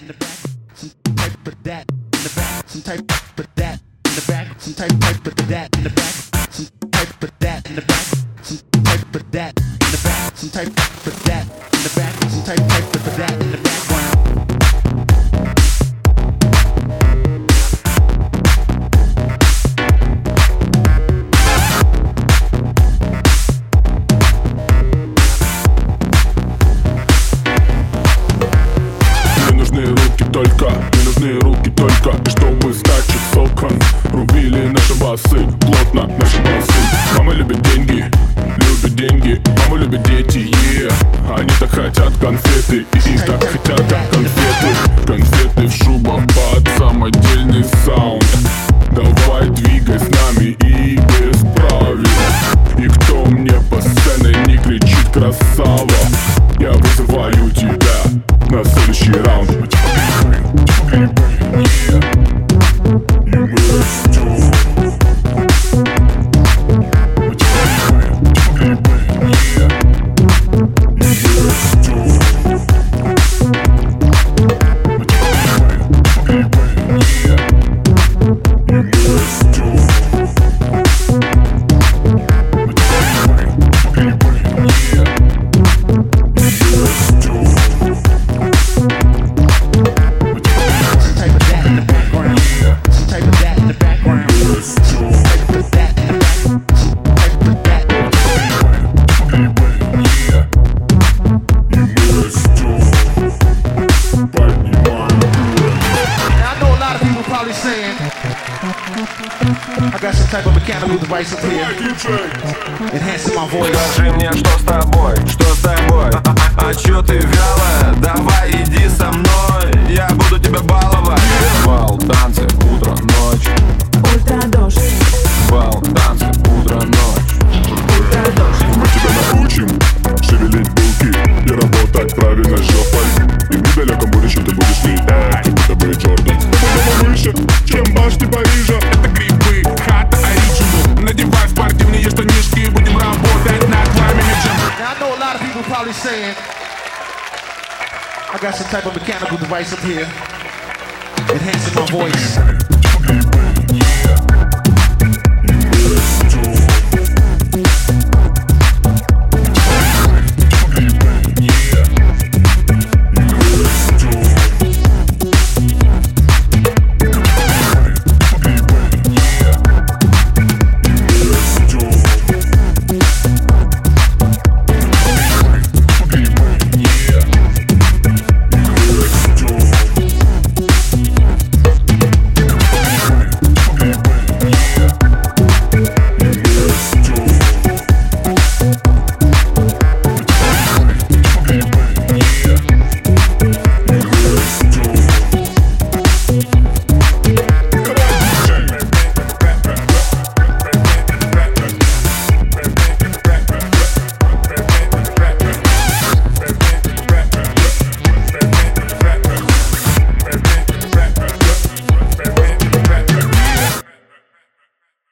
in the back, some type of that in the back, some type of that in the back, some type type of that in the back, some type of that in the back, some type of that in the back, some type of that только, мне нужны руки только. Чтобы стать часоком Рубили наши басы, плотно наши басы. Мама любит деньги, любит деньги. Мама любит дети, yeah. Они так хотят конфеты. И их так хотят, конфеты. Конфеты в шубах под самодельный саунд. Давай двигай с нами и без правил. И кто мне по сцене не кричит красава? Я вызываю тебя на следующий раунд probably saying, I got some type of mechanical device up here. Enhancing my voice. Скажи мне, что с тобой, что с тобой? А, а, а чё ты вялая? Давай иди со мной. Я буду тебя баловать. Бал, танцы, утро, ночь. Ультрадождь, Бал, танцы, утро, ночь. Ультрадождь, Мы тебя научим шевелить булки и работать правильно жопой saying, I got some type of mechanical device up here enhancing my voice.